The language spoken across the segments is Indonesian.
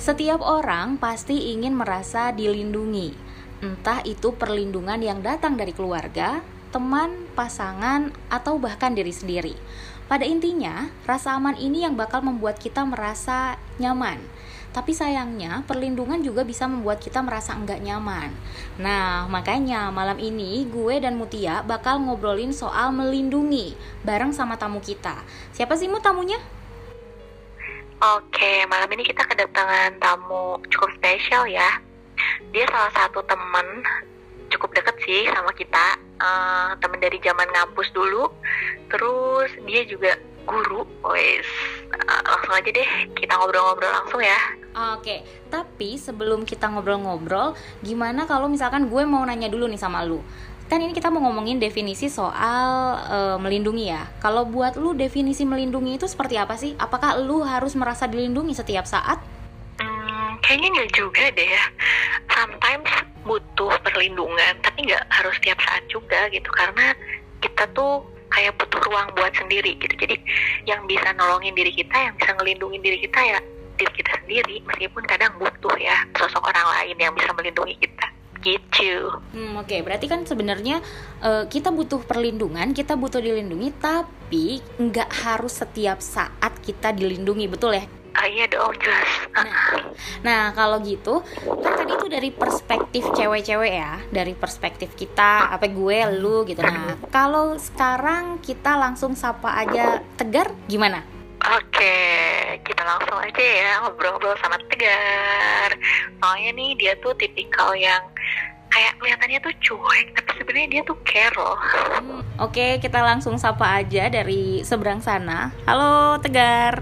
Setiap orang pasti ingin merasa dilindungi, entah itu perlindungan yang datang dari keluarga, teman, pasangan, atau bahkan diri sendiri. Pada intinya, rasa aman ini yang bakal membuat kita merasa nyaman. Tapi sayangnya, perlindungan juga bisa membuat kita merasa enggak nyaman. Nah, makanya malam ini gue dan Mutia bakal ngobrolin soal melindungi bareng sama tamu kita. Siapa sih Mu tamunya? Oke, malam ini kita kedatangan tamu cukup spesial ya. Dia salah satu temen cukup deket sih sama kita, uh, temen dari zaman ngampus dulu. Terus dia juga guru, wes. Uh, langsung aja deh, kita ngobrol-ngobrol langsung ya. Oke, tapi sebelum kita ngobrol-ngobrol, gimana kalau misalkan gue mau nanya dulu nih sama lu? Kan ini kita mau ngomongin definisi soal uh, melindungi ya. Kalau buat lu definisi melindungi itu seperti apa sih? Apakah lu harus merasa dilindungi setiap saat? Hmm, kayaknya nggak juga deh ya. Sometimes butuh perlindungan, tapi nggak harus setiap saat juga gitu. Karena kita tuh kayak butuh ruang buat sendiri gitu. Jadi yang bisa nolongin diri kita, yang bisa ngelindungin diri kita ya diri kita sendiri. Meskipun kadang butuh ya sosok orang lain yang bisa melindungi kita gitu. Hmm, Oke, okay. berarti kan sebenarnya uh, kita butuh perlindungan, kita butuh dilindungi, tapi nggak harus setiap saat kita dilindungi, betul ya? Ah, iya dong, jelas. Nah, nah kalau gitu, kan tadi itu dari perspektif cewek-cewek ya, dari perspektif kita, apa gue, lu gitu. Nah, kalau sekarang kita langsung sapa aja Tegar, gimana? Oke, kita langsung aja ya ngobrol-ngobrol sama Tegar. Soalnya nih dia tuh tipikal yang kayak kelihatannya tuh cuek, tapi sebenarnya dia tuh care loh. Hmm, Oke, kita langsung sapa aja dari seberang sana. Halo Tegar.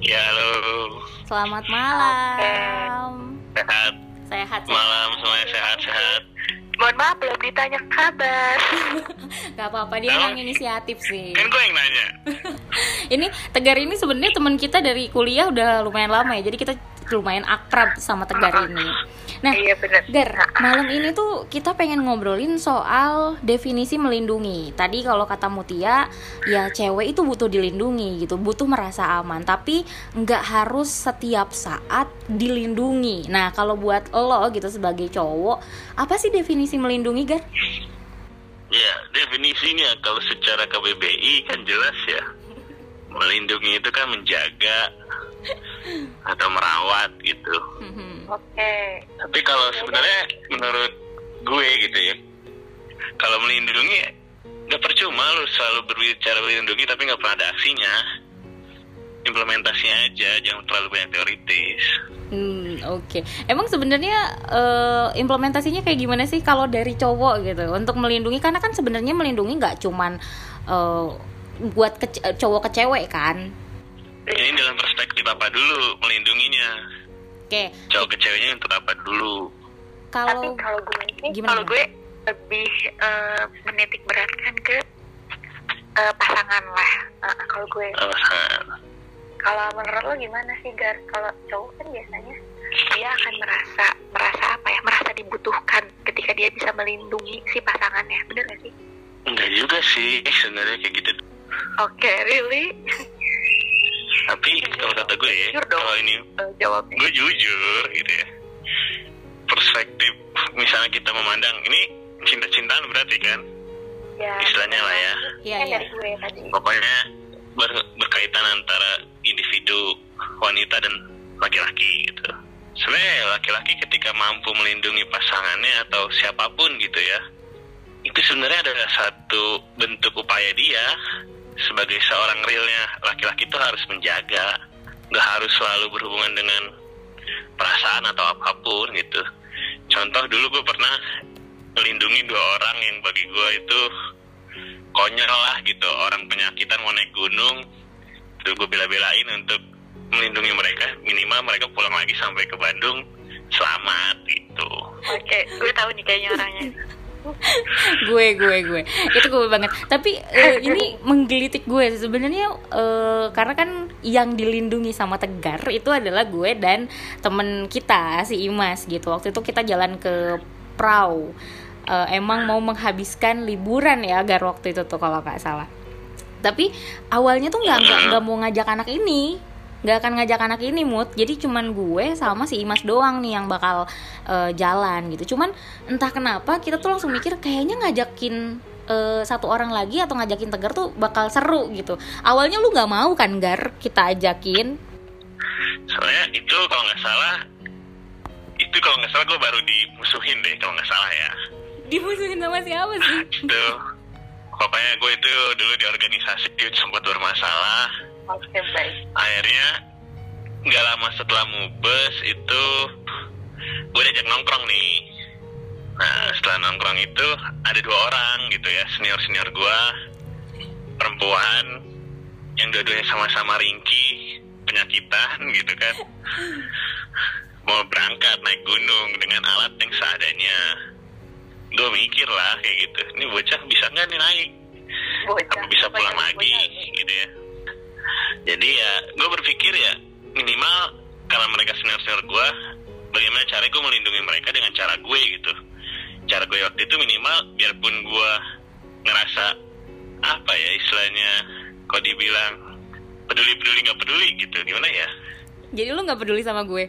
Ya halo. Selamat malam. Sehat. Sehat. Malam semuanya sehat-sehat. Mohon maaf belum ditanya kabar. Gak apa-apa dia yang inisiatif sih. Kan gue yang nanya. ini Tegar ini sebenarnya teman kita dari kuliah udah lumayan lama ya. Jadi kita lumayan akrab sama Tegar ini. Nah, iya bener. Gar, malam ini tuh kita pengen ngobrolin soal definisi melindungi. Tadi kalau kata Mutia, ya cewek itu butuh dilindungi gitu, butuh merasa aman. Tapi nggak harus setiap saat dilindungi. Nah, kalau buat lo gitu sebagai cowok, apa sih definisi melindungi, Gar? Ya, definisinya kalau secara KBBI kan jelas ya. Melindungi itu kan menjaga atau merawat gitu. Mhm. Oke. Okay. Tapi kalau sebenarnya menurut gue gitu ya, kalau melindungi nggak percuma lu selalu berbicara melindungi tapi nggak pernah ada aksinya. Implementasinya aja, jangan terlalu banyak teoritis. Hmm, oke. Okay. Emang sebenarnya uh, implementasinya kayak gimana sih kalau dari cowok gitu untuk melindungi? Karena kan sebenarnya melindungi nggak cuman uh, buat ke cowok ke cewek kan? Ini dalam perspektif apa dulu melindunginya? Oke. Okay. Cowok ke ceweknya untuk apa dulu? Kalau kalau gue ini, kalau gue lebih uh, menitik beratkan ke uh, pasangan lah. Uh, kalau gue. Pasangan. Kalau menurut lo gimana sih Gar? Kalau cowok kan biasanya dia akan merasa merasa apa ya? Merasa dibutuhkan ketika dia bisa melindungi si pasangannya. Bener gak sih? Enggak juga sih sebenarnya kayak gitu. Oke, okay, really? tapi kalau kata gue ya kalau ini uh, jawabnya. gue jujur gitu ya perspektif misalnya kita memandang ini cinta-cintaan berarti kan ya, istilahnya lah ya ya, ya. gue tadi. pokoknya ber, berkaitan antara individu wanita dan laki-laki gitu sebenarnya laki-laki ketika mampu melindungi pasangannya atau siapa pun gitu ya itu sebenarnya adalah satu bentuk upaya dia sebagai seorang realnya laki-laki itu harus menjaga nggak harus selalu berhubungan dengan perasaan atau apa pun gitu. Contoh dulu gue pernah melindungi dua orang yang bagi gue itu konyol lah gitu orang penyakitan mau naik gunung. Itu gue bela-belain untuk melindungi mereka minimal mereka pulang lagi sampai ke Bandung selamat gitu. Oke gue tahu nih kayaknya orangnya gue gue gue. Itu gue banget. Tapi uh, ini menggelitik gue sebenarnya uh, karena kan yang dilindungi sama tegar itu adalah gue dan temen kita si Imas gitu. Waktu itu kita jalan ke Prau. Uh, emang mau menghabiskan liburan ya agar waktu itu tuh kalau nggak salah. Tapi awalnya tuh nggak nggak mau ngajak anak ini nggak akan ngajak anak ini mood jadi cuman gue sama si Imas doang nih yang bakal uh, jalan gitu. Cuman entah kenapa kita tuh langsung mikir kayaknya ngajakin uh, satu orang lagi atau ngajakin Tegar tuh bakal seru gitu. Awalnya lu nggak mau kan Gar kita ajakin? Soalnya itu kalau nggak salah itu kalau nggak salah gue baru dimusuhin deh kalau nggak salah ya. Dimusuhin sama siapa sih? Itu pokoknya gue itu dulu di organisasi sempat bermasalah Oke baik. Akhirnya nggak lama setelah mubes itu gue diajak nongkrong nih. Nah setelah nongkrong itu ada dua orang gitu ya senior senior gue perempuan yang dua-duanya sama-sama ringki penyakitan gitu kan mau berangkat naik gunung dengan alat yang seadanya gue mikir lah kayak gitu ini bocah bisa nggak nih naik Bocah. apa bisa pulang Bocah, lagi bocah. Jadi ya gue berpikir ya minimal karena mereka senior senior gue bagaimana cara gue melindungi mereka dengan cara gue gitu. Cara gue waktu itu minimal biarpun gue ngerasa apa ya istilahnya kok dibilang peduli peduli nggak peduli gitu gimana ya? Jadi lu nggak peduli sama gue?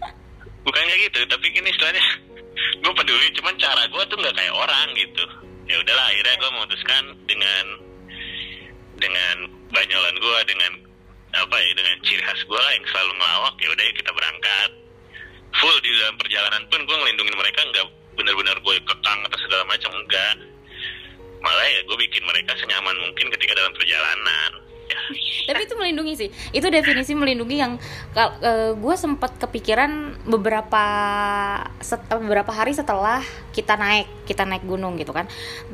Bukannya gitu tapi gini istilahnya gue peduli cuman cara gue tuh nggak kayak orang gitu. Ya udahlah akhirnya gue memutuskan dengan dengan banyolan gue dengan apa ya dengan ciri khas gue lah yang selalu ngelawak ya udah yuk kita berangkat. Full di dalam perjalanan pun gue ngelindungin mereka nggak benar-benar gue kekang atau segala macam enggak. Malah ya gue bikin mereka senyaman mungkin ketika dalam perjalanan. Ya. Tapi itu melindungi sih. Itu definisi melindungi yang uh, gue sempat kepikiran beberapa set, beberapa hari setelah kita naik kita naik gunung gitu kan.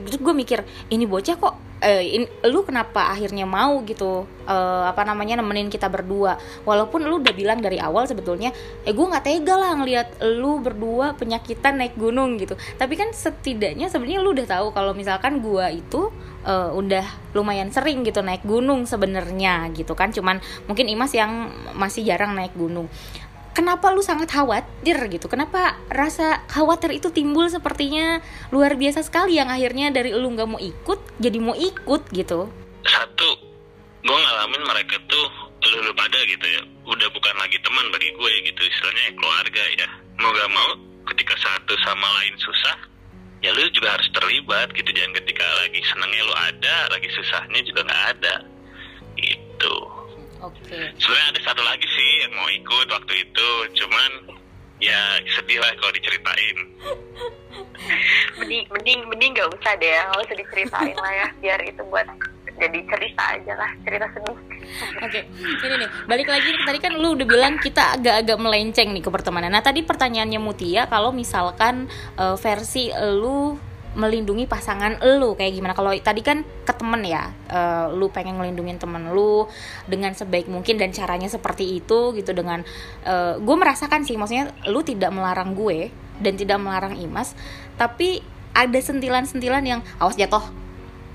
Terus gue mikir ini bocah kok uh, in, lu kenapa akhirnya mau gitu uh, apa namanya nemenin kita berdua? Walaupun lu udah bilang dari awal sebetulnya eh gue nggak tega lah ngelihat lu berdua penyakitan naik gunung gitu. Tapi kan setidaknya sebenarnya lu udah tahu kalau misalkan gue itu uh, udah lumayan sering gitu naik gunung sebenarnya gitu kan. Cuman mungkin Imas yang masih jarang naik gunung kenapa lu sangat khawatir gitu? Kenapa rasa khawatir itu timbul sepertinya luar biasa sekali yang akhirnya dari lu nggak mau ikut jadi mau ikut gitu? Satu gue ngalamin mereka tuh lu pada gitu ya. Udah bukan lagi teman bagi gue gitu istilahnya ya keluarga ya. Mau gak mau ketika satu sama lain susah ya lu juga harus terlibat gitu. Jangan ketika lagi senengnya lu ada lagi susahnya juga nggak ada. Gitu. Oke. Okay. sebenarnya ada satu lagi mau ikut waktu itu cuman ya sedih lah kalau diceritain mending mending mending nggak usah deh nggak usah diceritain lah ya biar itu buat jadi cerita aja lah cerita sedih Oke, okay. ini nih balik lagi tadi kan lu udah bilang kita agak-agak melenceng nih ke pertemanan. Nah tadi pertanyaannya Mutia kalau misalkan uh, versi lu melindungi pasangan lu kayak gimana? Kalau tadi kan ke temen ya uh, lu pengen melindungi temen lu dengan sebaik mungkin dan caranya seperti itu gitu dengan uh, gue merasakan sih maksudnya lu tidak melarang gue dan tidak melarang Imas tapi ada sentilan-sentilan yang awas jatuh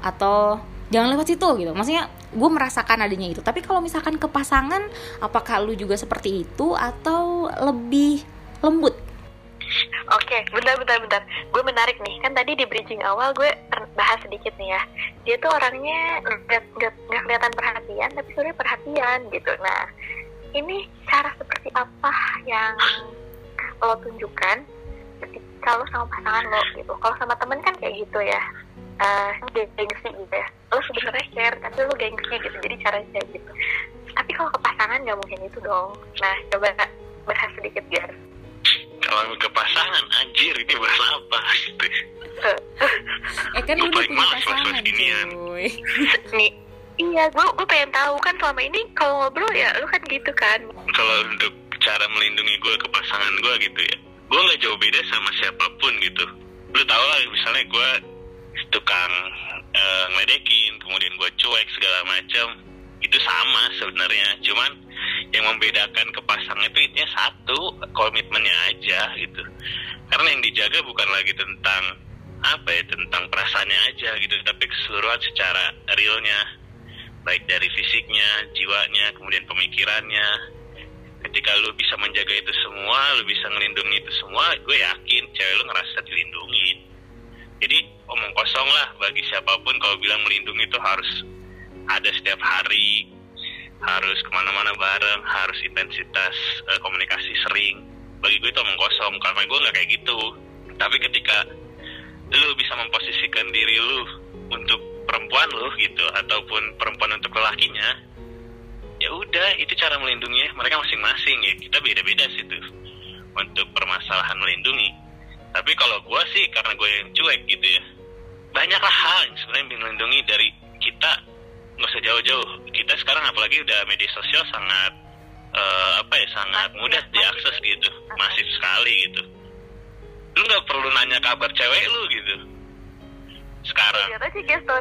atau jangan lewat situ gitu. Maksudnya gue merasakan adanya itu. Tapi kalau misalkan ke pasangan apakah lu juga seperti itu atau lebih lembut okay, bentar, bentar, bentar. Gue menarik nih. Kan tadi di bridging awal gue bahas sedikit nih ya. Dia tuh orangnya nggak kelihatan perhatian, tapi sebenarnya perhatian gitu. Nah, ini cara seperti apa yang lo tunjukkan lo sama pasangan lo gitu. Kalau sama temen kan kayak gitu ya. Uh, gengsi gitu ya. Lo sebenarnya share, tapi lo gengsi gitu. Jadi caranya kayak gitu. Tapi kalau ke pasangan nggak mungkin itu dong. Nah, coba bahas sedikit biar kalau ke pasangan anjir ini bahas apa gitu. Eh kan lu udah punya pasangan cuy. Nih iya gue gue pengen tahu kan selama ini kalau ngobrol ya lu kan gitu kan. Kalau untuk cara melindungi gue ke pasangan gue gitu ya gue nggak jauh beda sama siapa pun gitu. Lu tau lah misalnya gue tukang uh, ngeledekin kemudian gue cuek segala macam itu sama sebenarnya. Cuman yang membedakan ke pasangan itu intinya satu komitmennya aja gitu. Karena yang dijaga bukan lagi tentang apa ya tentang perasaannya aja gitu. Tapi keseluruhan secara realnya. Baik dari fisiknya jiwanya kemudian pemikirannya. Ketika lu bisa menjaga itu semua lu bisa ngelindungi itu semua gue yakin cewek lu ngerasa dilindungi jadi omong kosong lah bagi siapa pun kalau bilang melindungi itu harus ada setiap hari harus ke mana-mana bareng harus intensitas uh, komunikasi sering. Bagi gue itu omong kosong karena gue nggak kayak gitu. Tapi ketika lu bisa memposisikan diri lu untuk perempuan lu gitu ataupun perempuan untuk lelakinya ya udah itu cara melindungi mereka masing-masing ya. Kita beda-beda sih tuh untuk permasalahan melindungi. Tapi kalau gue sih karena gue yang cuek gitu ya banyaklah hal yang sebenarnya melindungi dari kita nggak usah jauh-jauh. Kita sekarang apalagi udah media sosial sangat uh, apa ya sangat mudah diakses gitu. Masif. Sekali gitu. Lu nggak perlu nanya kabar cewek lu gitu. Sekarang.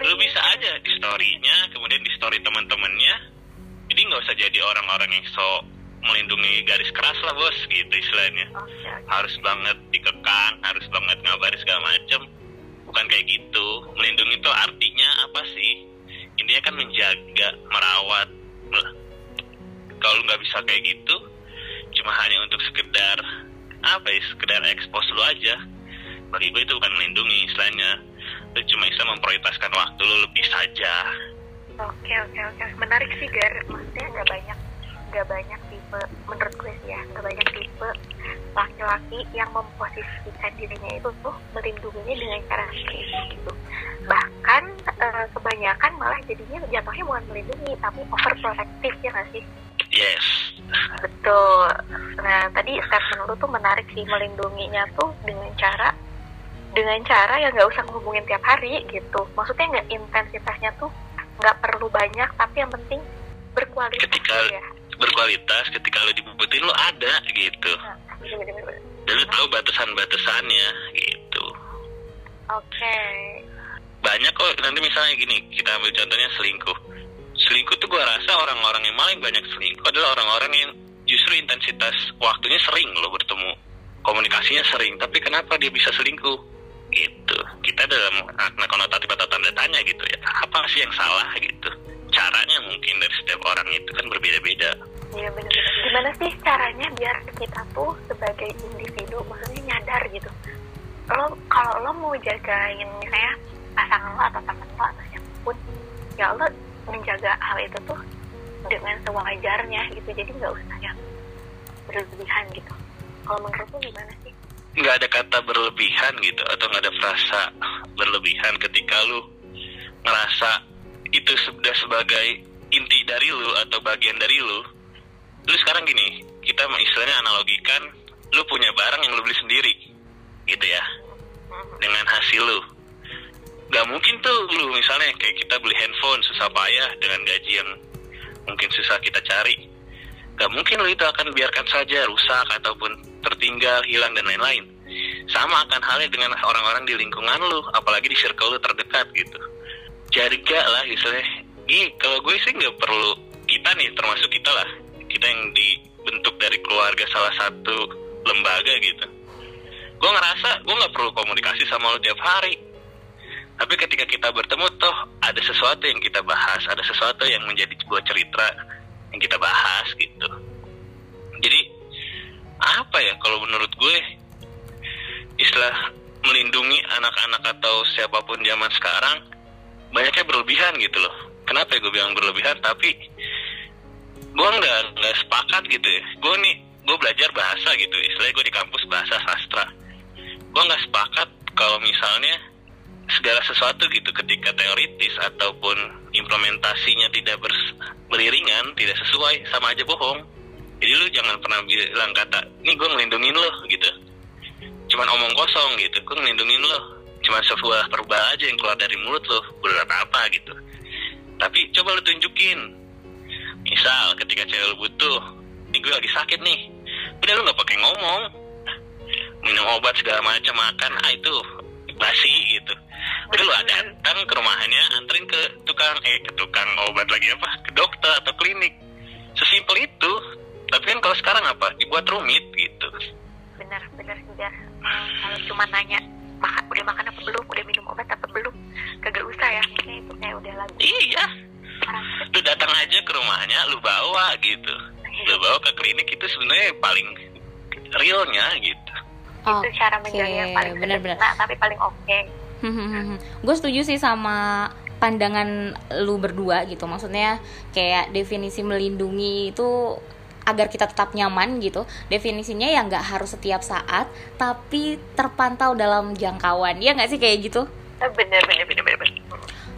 Lu bisa aja di storynya kemudian di story teman-temannya. Jadi nggak usah jadi orang-orang yang so melindungi garis keras lah bos gitu istilahnya. Okay, okay. harus banget dikekang harus banget ngabarin segala macem. Bukan kayak gitu. Melindungi itu artinya apa sih intinya kan menjaga merawat. Kalau nggak bisa kayak gitu cuma hanya untuk sekedar apa ya sekedar ekspos lu aja. Bagi gue itu bukan melindungi istilahnya. Lu cuma bisa memprioritaskan waktu lu lebih saja. Oke oke oke. Menarik sih Gar. Maksudnya nggak banyak nggak banyak tipe menurut gue sih ya nggak banyak tipe laki-laki yang memposisikan dirinya itu tuh melindunginya dengan cara seperti itu bahkan e, kebanyakan malah jadinya jatuhnya bukan melindungi tapi overprotective ya nggak sih? Yes. Betul. Nah tadi statement lu tuh menarik sih melindunginya tuh dengan cara dengan cara yang nggak usah ngehubungin tiap hari gitu. Maksudnya nggak intensitasnya tuh nggak perlu banyak tapi yang penting berkualitas ketika ya. berkualitas ketika lo dibutuhin lo ada gitu. Nah, lo tahu batasan-batasannya gitu. Oke. Okay. banyak kok nanti misalnya gini kita ambil contohnya selingkuh. Selingkuh tuh gue rasa orang-orang yang paling banyak selingkuh adalah orang-orang yang justru intensitas waktunya sering loh bertemu. Komunikasinya sering tapi kenapa dia bisa selingkuh? Gitu. Kita dalam makna konotatif atau tanda tanya gitu ya apa sih yang salah gitu? Caranya mungkin dari setiap orang itu kan berbeda-beda iya benar-benar gimana sih caranya biar kita tuh sebagai individu maksudnya nyadar gitu? Lo kalau lo mau jagain misalnya pasangan lo atau teman lo atau siapa pun ya lo menjaga hal itu tuh dengan sewajarnya gitu. Jadi nggak usah yang berlebihan gitu. Kalau menurut lu gimana sih? Nggak ada kata berlebihan gitu atau nggak ada frasa berlebihan ketika lu ngerasa itu sudah sebagai inti dari lu atau bagian dari lu lu sekarang gini kita istilahnya analogikan lu punya barang yang lu beli sendiri gitu ya dengan hasil lu. Gak mungkin tuh lu misalnya kayak kita beli handphone susah payah dengan gaji yang mungkin susah kita cari. Gak mungkin lu itu akan biarkan saja rusak ataupun tertinggal hilang dan lain-lain. Sama akan halnya dengan orang-orang di lingkungan lu apalagi di circle lu terdekat gitu. Jaga lah istilahnya. Ih, kalau gue sih nggak perlu kita nih termasuk kita lah kita yang dibentuk dari keluarga salah satu lembaga gitu gue ngerasa gue nggak perlu komunikasi sama lo tiap hari tapi ketika kita bertemu toh ada sesuatu yang kita bahas, ada sesuatu yang menjadi sebuah cerita yang kita bahas gitu. Jadi apa ya kalau menurut gue istilah melindungi anak-anak atau siapa pun zaman sekarang banyaknya berlebihan gitu loh. Kenapa ya gue bilang berlebihan? Tapi gue nggak nggak sepakat gitu ya. Gue nih gue belajar bahasa gitu. Istilahnya gue di kampus bahasa sastra. Gue nggak sepakat kalau misalnya segala sesuatu gitu ketika teoritis ataupun implementasinya tidak beriringan, tidak sesuai, sama aja bohong. Jadi lu jangan pernah bilang kata, ini gue ngelindungin lo gitu. Cuman omong kosong gitu, gue ngelindungin lo. Cuman sebuah perubahan aja yang keluar dari mulut lo, berat apa gitu. Tapi coba lu tunjukin. Misal ketika cewek lu butuh, ini gue lagi sakit nih. Udah lu gak pakai ngomong. Minum obat segala macam makan, ah itu basi gitu. Udah lu datang ke rumahnya anterin ke tukang eh ke tukang obat lagi apa? Ke dokter atau klinik. Sesimpel itu. Tapi kan kalau sekarang apa? Dibuat rumit gitu. Benar benar juga kalau cuma nanya makan udah makan apa belum? Udah minum obat apa belum? Kagak usah ya. Maksudnya itu kayak udah lagu iya lu datang aja ke rumahnya lu bawa gitu. Lu bawa ke klinik itu sebenarnya paling realnya gitu. Itu cara menjalani yang paling bener-bener. sederhana, tapi paling oke. Gue setuju sih sama pandangan lu berdua gitu. Maksudnya kayak definisi melindungi itu agar kita tetap nyaman gitu. Definisinya ya nggak harus setiap saat tapi terpantau dalam jangkauan. Ya nggak sih kayak gitu? Bener bener bener bener, bener.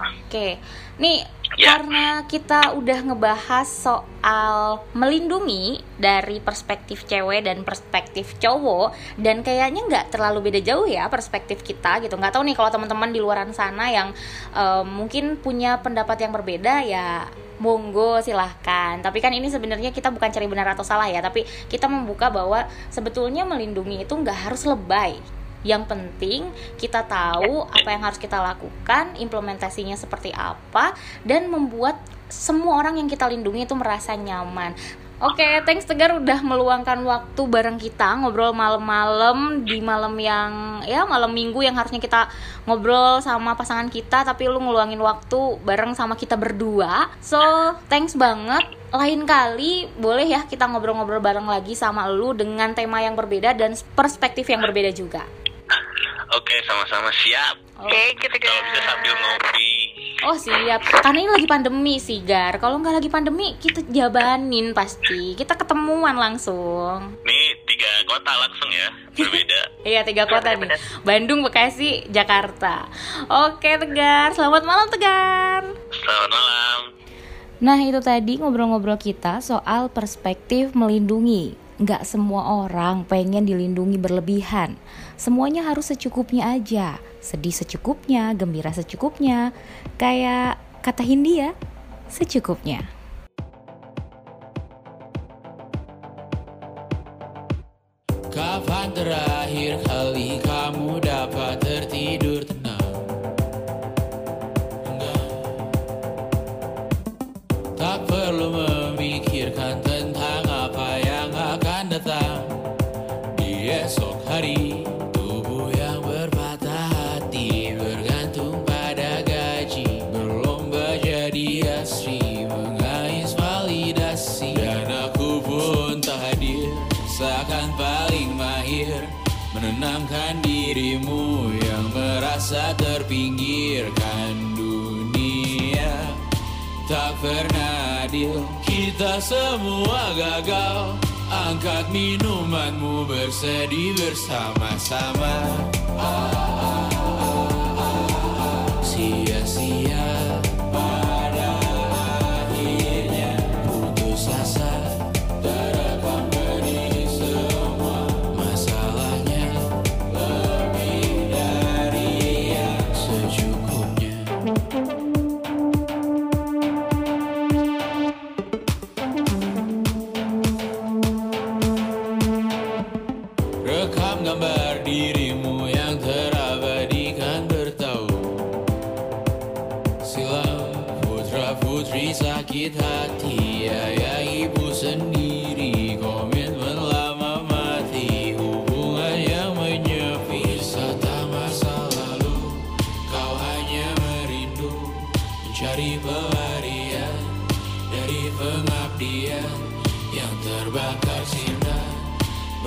Oke, nih Ya. karena kita udah ngebahas soal melindungi dari perspektif cewek dan perspektif cowok dan kayaknya nggak terlalu beda jauh ya perspektif kita gitu. Nggak tahu nih kalau teman-teman di luaran sana yang eh, mungkin punya pendapat yang berbeda ya monggo silahkan tapi kan ini sebenarnya kita bukan cari benar atau salah ya tapi kita membuka bahwa sebetulnya melindungi itu nggak harus lebay yang penting kita tahu apa yang harus kita lakukan, implementasinya seperti apa, dan membuat semua orang yang kita lindungi itu merasa nyaman. Oke, thanks Tegar udah meluangkan waktu bareng kita ngobrol malam-malam di malam yang ya malam minggu yang harusnya kita ngobrol sama pasangan kita tapi lu ngeluangin waktu bareng sama kita berdua. So, thanks banget. Lain kali boleh ya kita ngobrol-ngobrol bareng lagi sama lu dengan tema yang berbeda dan perspektif yang berbeda juga. Oke sama-sama. Siap. Oke gitu kalau bisa sambil ngopi. Oh siap, karena ini lagi pandemi sih Gar Kalau nggak lagi pandemi, kita jabanin pasti. Kita ketemuan langsung. Nih tiga kota langsung ya, berbeda. Iya tiga kota nih. Bandung, Bekasi, Jakarta. Oke Tegar, selamat malam Tegar. Selamat malam. Nah itu tadi ngobrol-ngobrol kita soal perspektif melindungi Nggak semua orang pengen dilindungi berlebihan. Semuanya harus secukupnya aja. Sedih secukupnya, gembira secukupnya. Kayak kata Hindia, secukupnya. Kapan terakhir kali kamu asri, mengais validasi. Dan aku pun tak hadir, seakan paling mahir. Menenangkan dirimu yang merasa terpinggirkan dunia. Tak pernah adil Kita semua gagal. Angkat minumanmu bersedih bersama-sama. Sia-sia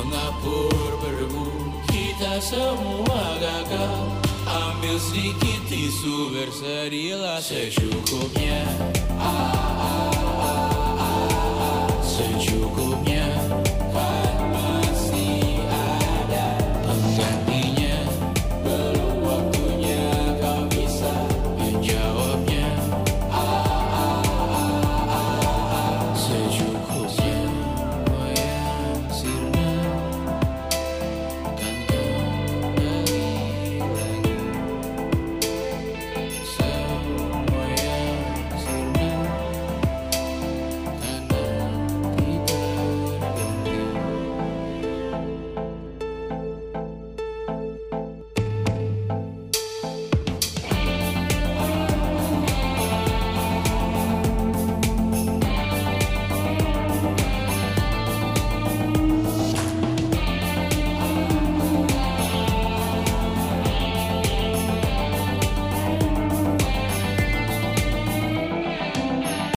Mengapur berdebu Kita semua gagal. Ambil sedikit tisu Bersedihlah secukupnya. Ah, ah, ah, ah, ah, Secukupnya